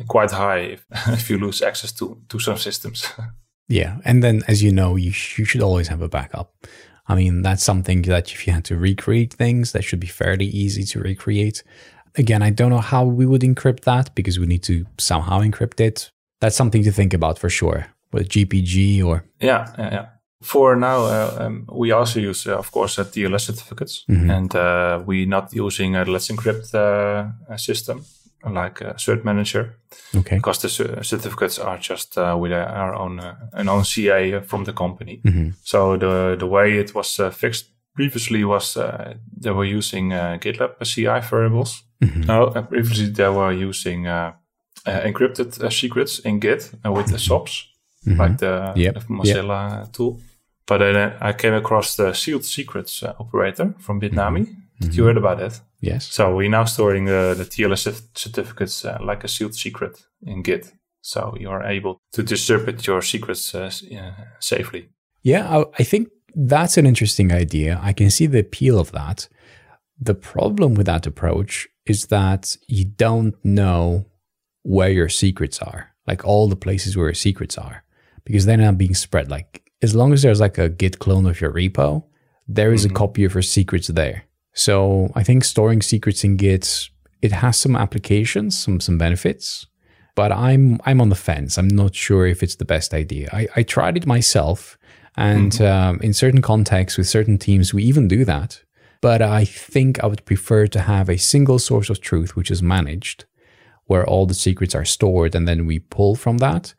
quite high if, if you lose access to to some systems. Yeah. And then, as you know, you, sh- you should always have a backup. I mean, that's something that if you had to recreate things, that should be fairly easy to recreate. Again, I don't know how we would encrypt that because we need to somehow encrypt it. That's something to think about for sure with GPG or yeah, yeah, yeah. For now, uh, um, we also use, uh, of course, uh, TLS certificates, and uh, we're not using a Let's Encrypt uh, system like Cert Manager. Okay. because the certificates are just uh, with our own uh, an own CA from the company. So the the way it was uh, fixed previously was uh, they were using uh, GitLab CI variables. No, uh, previously they were using uh, uh, encrypted uh, secrets in Git with the SOPS, like the, Yep, the Mozilla tool. But then I came across the sealed secrets uh, operator from Bitnami. Did you heard about it? Yes. So we're now storing uh, the TLS certificates uh, like a sealed secret in Git. So you are able to distribute your secrets uh, uh, safely. Yeah, I, I think that's an interesting idea. I can see the appeal of that. The problem with that approach is that you don't know where your secrets are, like all the places where your secrets are, because they're not being spread. Like, as long as there's like a Git clone of your repo, there is a copy of your secrets there. So I think storing secrets in Git, it has some applications, some some benefits, but I'm I'm on the fence. I'm not sure if it's the best idea. I, I tried it myself, and um, in certain contexts with certain teams, we even do that. But I think I would prefer to have a single source of truth, which is managed, where all the secrets are stored, and then we pull from that.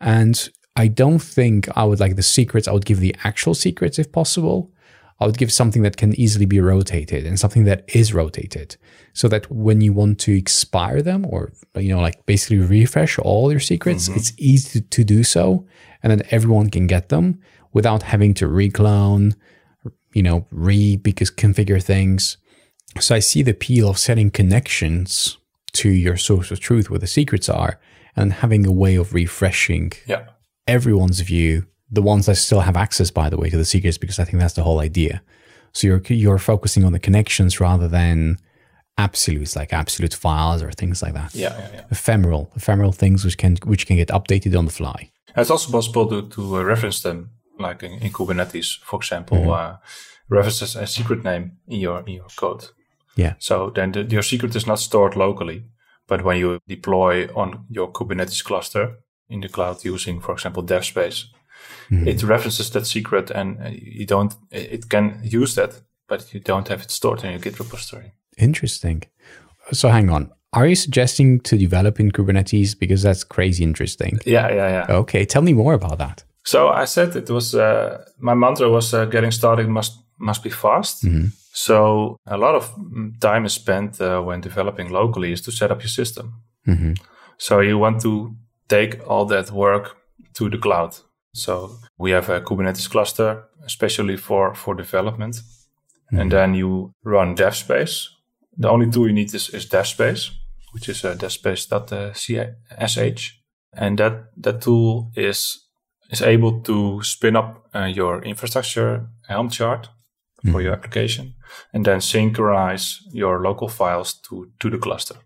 And I don't think I would like the secrets. I would give the actual secrets if possible. I would give something that can easily be rotated and something that is rotated so that when you want to expire them or, you know, like basically refresh all your secrets, mm-hmm. it's easy to, to do so. And then everyone can get them without having to reclone, you know, re because configure things. So I see the appeal of setting connections to your source of truth where the secrets are and having a way of refreshing Yeah. Everyone's view, the ones that still have access, by the way, to the secrets, because I think that's the whole idea. So you're you're focusing on the connections rather than absolutes, like absolute files or things like that. Yeah, yeah, yeah. Ephemeral, ephemeral things which can which can get updated on the fly. It's also possible to, to uh, reference them, like in, in Kubernetes, for example, uh, references a secret name in your in your code. Yeah. So then the, your secret is not stored locally, but when you deploy on your Kubernetes cluster in the cloud using, for example, DevSpace, it references that secret, and uh, you don't. It can use that, but you don't have it stored in your Git repository. Interesting. So hang on. Are you suggesting to develop in Kubernetes because that's crazy interesting? Yeah, yeah, yeah. Okay, tell me more about that. So I said it was uh, my mantra was uh, getting started must must be fast. So a lot of mm, time is spent uh, when developing locally is to set up your system. So you want to take all that work to the cloud. So we have a Kubernetes cluster, especially for for development, and then you run DevSpace. The only tool you need is, is DevSpace, which is uh, DevSpace.sh, and that that tool is is able to spin up uh, your infrastructure Helm chart for your application and then synchronize your local files to, to the cluster.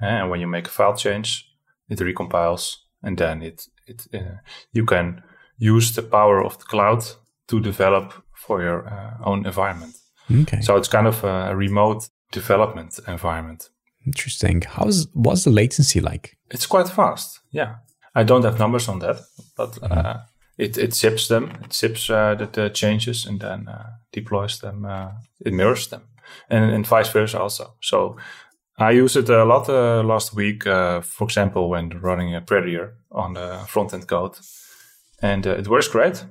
And when you make a file change, it recompiles and then it, it uh, you can use the power of the cloud to develop for your uh, own environment. Okay. So it's kind of a remote development environment. Interesting. How's what's the latency like? It's quite fast. Yeah. I don't have numbers on that, but uh, it, it zips them. It zips uh, the, the changes and then uh, deploys them. Uh, it mirrors them and, and vice versa also. So I use it a lot uh, last week, uh, for example, when running a Prettier on the front end code. And uh, it works great.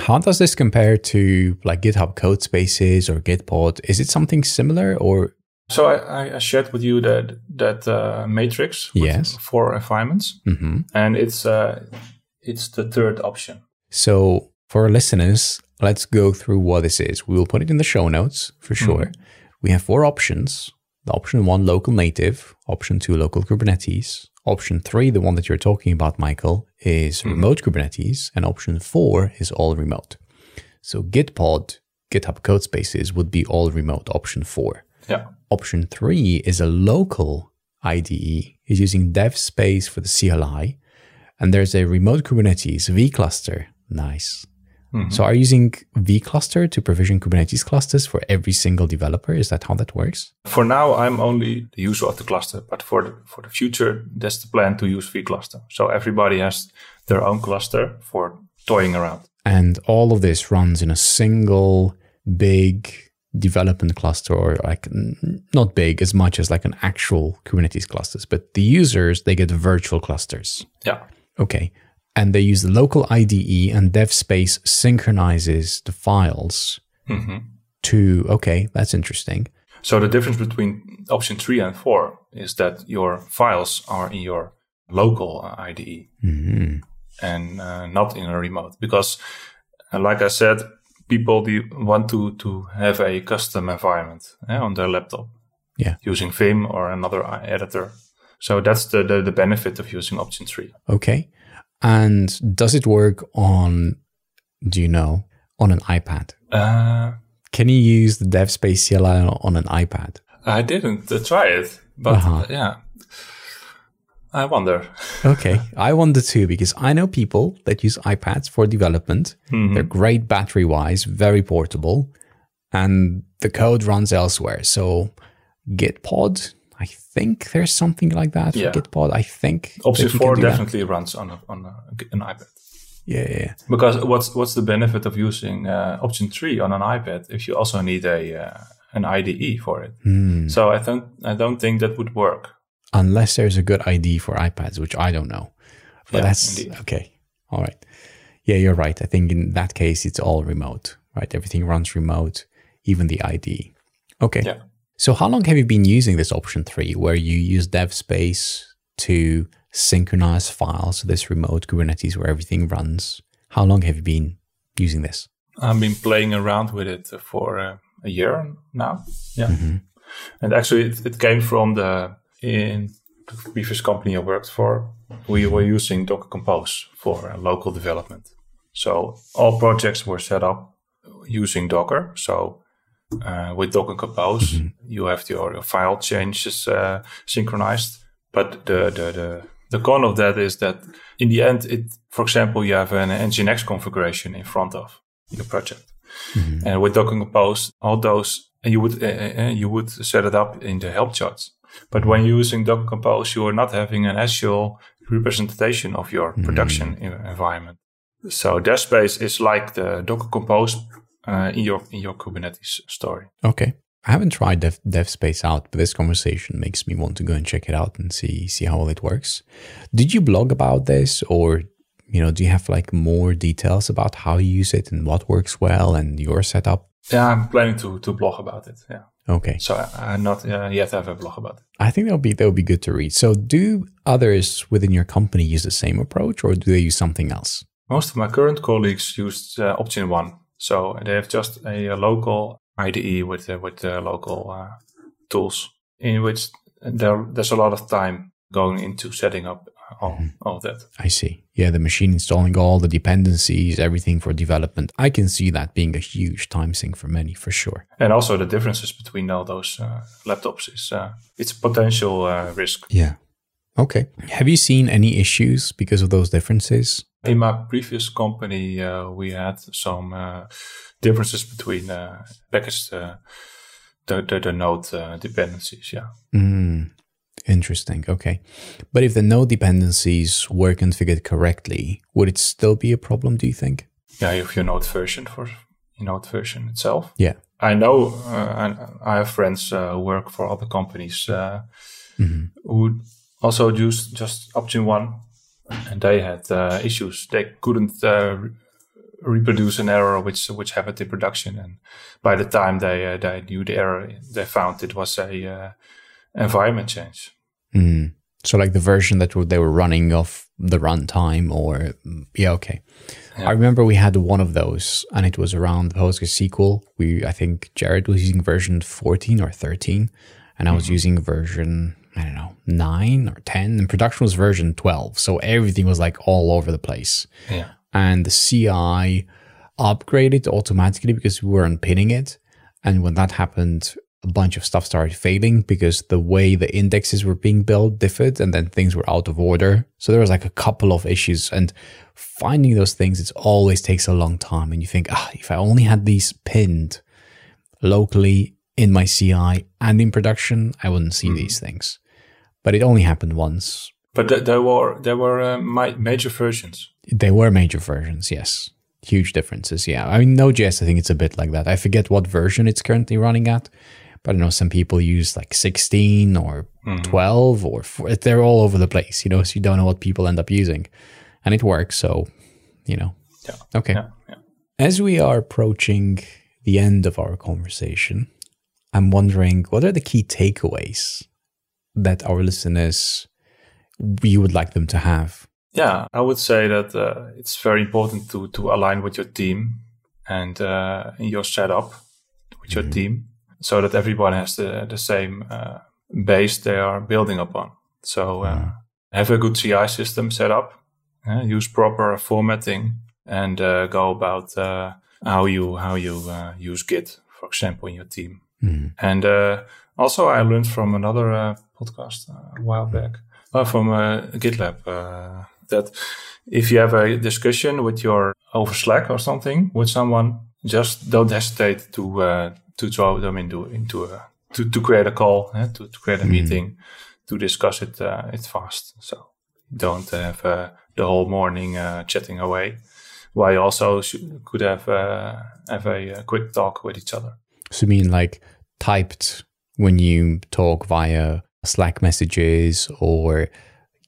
How does this compare to like GitHub Codespaces or Gitpod? Is it something similar or So I, I shared with you that that uh, matrix Yes. four environments, and it's uh, it's the third option. so for our listeners, let's go through what this is. We will put it in the show notes for sure. We have four options. The option one, local native. Option two, local Kubernetes. Option three, the one that you're talking about, Maikel, is mm-hmm. remote Kubernetes. And option four is all remote. So Gitpod, GitHub Codespaces would be all remote, option four. Yeah. Option three is a local IDE, is using DevSpace for the CLI. And there's a remote Kubernetes vCluster. Nice. Mm-hmm. So are you using vCluster to provision Kubernetes clusters for every single developer? Is that how that works? For now, I'm only the user of the cluster, but for the, for the future, that's the plan to use vCluster. So everybody has their own cluster for toying around. And all of this runs in a single big development cluster or like not big as much as like an actual Kubernetes clusters, but the users, they get virtual clusters. Yeah. Okay. And they use the local IDE and DevSpace synchronizes the files To Okay, that's interesting. So the difference between option three and four is that your files are in your local IDE hmm and uh, not in a remote. Because, uh, like I said, people do want to to have a custom environment eh, on their laptop. Yeah. using Vim or another editor. So that's the, the the benefit of using option three. Okay. And does it work on, do you know, on an iPad? Uh, Can you use the DevSpace CLI on an iPad? I didn't try it, but Uh-huh. uh, yeah, I wonder. Okay. I wonder too, because I know people that use iPads for development. They're great battery wise, very portable, and the code runs elsewhere. So Gitpod, I think there's something like that Yeah. for Gitpod. I think Option that four do that. definitely runs on a, on a, an iPad. Yeah, yeah. Because what's what's the benefit of using uh, option three on an iPad if you also need a uh, an IDE for it? Hmm. So I don't I don't think that would work. Unless there's a good ID for iPads, which I don't know. But Yeah, that's indeed. okay. All right. Yeah, you're right. I think in that case, it's all remote, right? Everything runs remote, even the ID. Okay. Yeah. So, how long have you been using this option three, where you use DevSpace to synchronize files to this remote Kubernetes where everything runs? How long have you been using this? I've been playing around with it for uh, a year now. Yeah, Mm-hmm. and actually it, it came from the in the previous company I worked for. We were using Docker Compose for uh, local development. So all projects were set up using Docker. So uh, with Docker Compose, you have your, your file changes uh, synchronized. But the, the the the con of that is that in the end, it for example, you have an Nginx configuration in front of your project. And with Docker Compose, all those and you would uh, you would set it up in the Helm charts. But when you're using Docker Compose, you are not having an actual representation of your production en- environment. So DevSpace is like the Docker Compose uh, in your in your Kubernetes story. Okay. I haven't tried Dev, DevSpace out, but this conversation makes me want to go and check it out and see see how well it works. Did you blog about this, or you know, do you have like more details about how you use it and what works well and your setup? Yeah, I'm planning to to blog about it. Yeah, Okay, so I, I not uh, yet have a blog about it. I think that'll be that'll be good to read. So, do others within your company use the same approach, or do they use something else? Most of my current colleagues used uh, option one, so they have just a, local IDE with uh, with uh, local uh, tools, in which there there's a lot of time going into setting up all, all of that. I see. Yeah, the machine installing all the dependencies, everything for development. I can see that being a huge time sink for many, for sure. And also the differences between all those uh, laptops is uh, it's a potential uh, risk. Yeah. Okay. Have you seen any issues because of those differences? In my previous company, uh, we had some uh, differences between uh, packaged uh, the, the the node uh, dependencies. Yeah. Mm, interesting. Okay. But if the node dependencies were configured correctly, would it still be a problem, do you think? yeah, have your Node version for your Node version itself. Yeah. I know, uh, I have friends uh, who work for other companies uh, who also use just option one, and they had uh, issues. They couldn't uh, re- reproduce an error which which happened in production, and by the time they uh, they knew the error, they found it was a uh, environment change. Mm. So, like the version that they were running of the runtime, or yeah, okay. I remember we had one of those, and it was around PostgreSQL. We, I think, Jared was using version fourteen or thirteen, and I was using version I don't know nine or ten, and production was version twelve. So everything was like all over the place. Yeah. and the CI upgraded automatically because we weren't pinning it. And when that happened, a bunch of stuff started failing because the way the indexes were being built differed and then things were out of order. So there was like a couple of issues and finding those things, it always takes a long time. And you think, ah, if I only had these pinned locally in my CI and in production, I wouldn't see these things. But it only happened once. But th- there were there were uh, major versions. They were major versions, yes. Huge differences, yeah. I mean, Node.js, I think it's a bit like that. I forget what version it's currently running at, but I know some people use like 16 or 12 or four, they're all over the place, you know, so you don't know what people end up using. And it works, so, you know. Yeah. Okay. Yeah. yeah. As we are approaching the end of our conversation, I'm wondering what are the key takeaways that our listeners you would like them to have? Yeah, I would say that uh, it's very important to to align with your team and uh, your setup with your team, so that everyone has the the same uh, base they are building upon. So uh, have a good CI system set up, uh, use proper formatting, and uh, go about uh, how you how you uh, use Git, for example, in your team. And uh, also, I learned from another uh, podcast uh, a while back, uh, from uh, GitLab, uh, that if you have a discussion with your over Slack or something with someone, just don't hesitate to uh, to throw them into into a to, to create a call, eh, to, to create a meeting, to discuss it uh, it fast. So don't have uh, the whole morning uh, chatting away. While you also should, could have uh, have a, uh quick talk with each other. So, you mean like typed when you talk via Slack messages or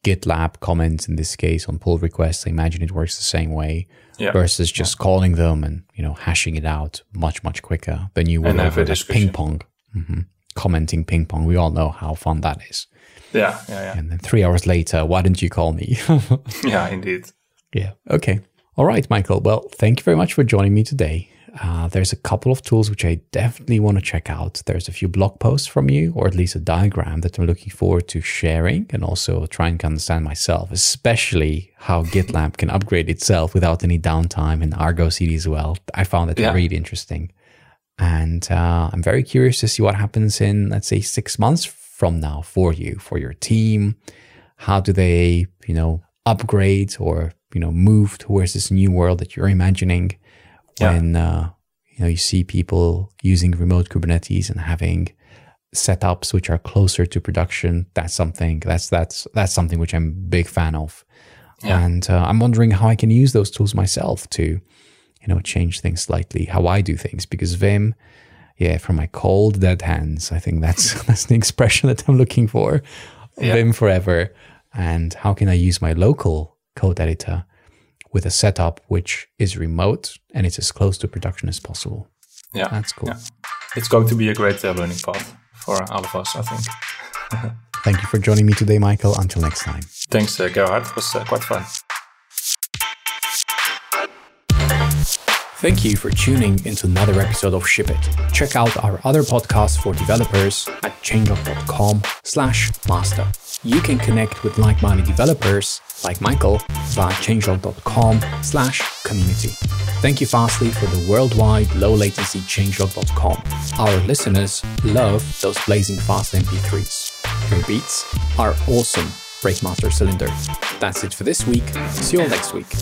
GitLab comments in this case on pull requests? I imagine it works the same way Yeah. versus just calling them and you know hashing it out much much quicker than you would have over like ping pong. hmm Commenting ping pong. We all know how fun that is. Yeah, yeah, yeah, And then three hours later, why didn't you call me? yeah, indeed. Yeah. Okay. All right, Maikel. Well, thank you very much for joining me today. Uh, there's a couple of tools which I definitely want to check out. There's a few blog posts from you, or at least a diagram that I'm looking forward to sharing and also trying to understand myself, especially how GitLab can upgrade itself without any downtime and Argo CD as well. I found it Yeah. really interesting. And uh, I'm very curious to see what happens in, let's say, six months from now for you, for your team. How do they, you know, upgrade or, you know, move towards this new world that you're imagining Yeah. when, uh, you know, you see people using remote Kubernetes and having setups which are closer to production. That's something, that's, that's, that's something which I'm a big fan of. Yeah. And uh, I'm wondering how I can use those tools myself to, you know, change things slightly, how I do things. Because Vim, yeah, from my cold dead hands, I think that's that's the expression that I'm looking for. Yeah. Vim forever. And how can I use my local code editor with a setup which is remote and it's as close to production as possible? Yeah, That's cool. Yeah. It's going to be a great uh, learning path for all of us, I think. Thank you for joining me today, Maikel. Until next time. Thanks, uh, Gerhard. It was uh, quite fun. Thank you for tuning into another episode of Ship It. Check out our other podcasts for developers at changelog.com slash master. You can connect with like-minded developers like Maikel via changelog.com slash community. Thank you Fastly for the worldwide low latency changelog.com. Our listeners love those blazing fast MP3s. Your beats are awesome. Breakmaster Cylinder. That's it for this week. See you all next week.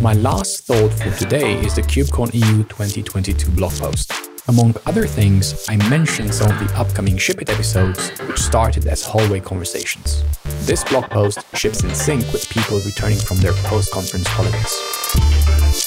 My last thought for today is the KubeCon EU 2022 blog post. Among other things, I mentioned some of the upcoming Ship It episodes, which started as hallway conversations. This blog post ships in sync with people returning from their post conference holidays.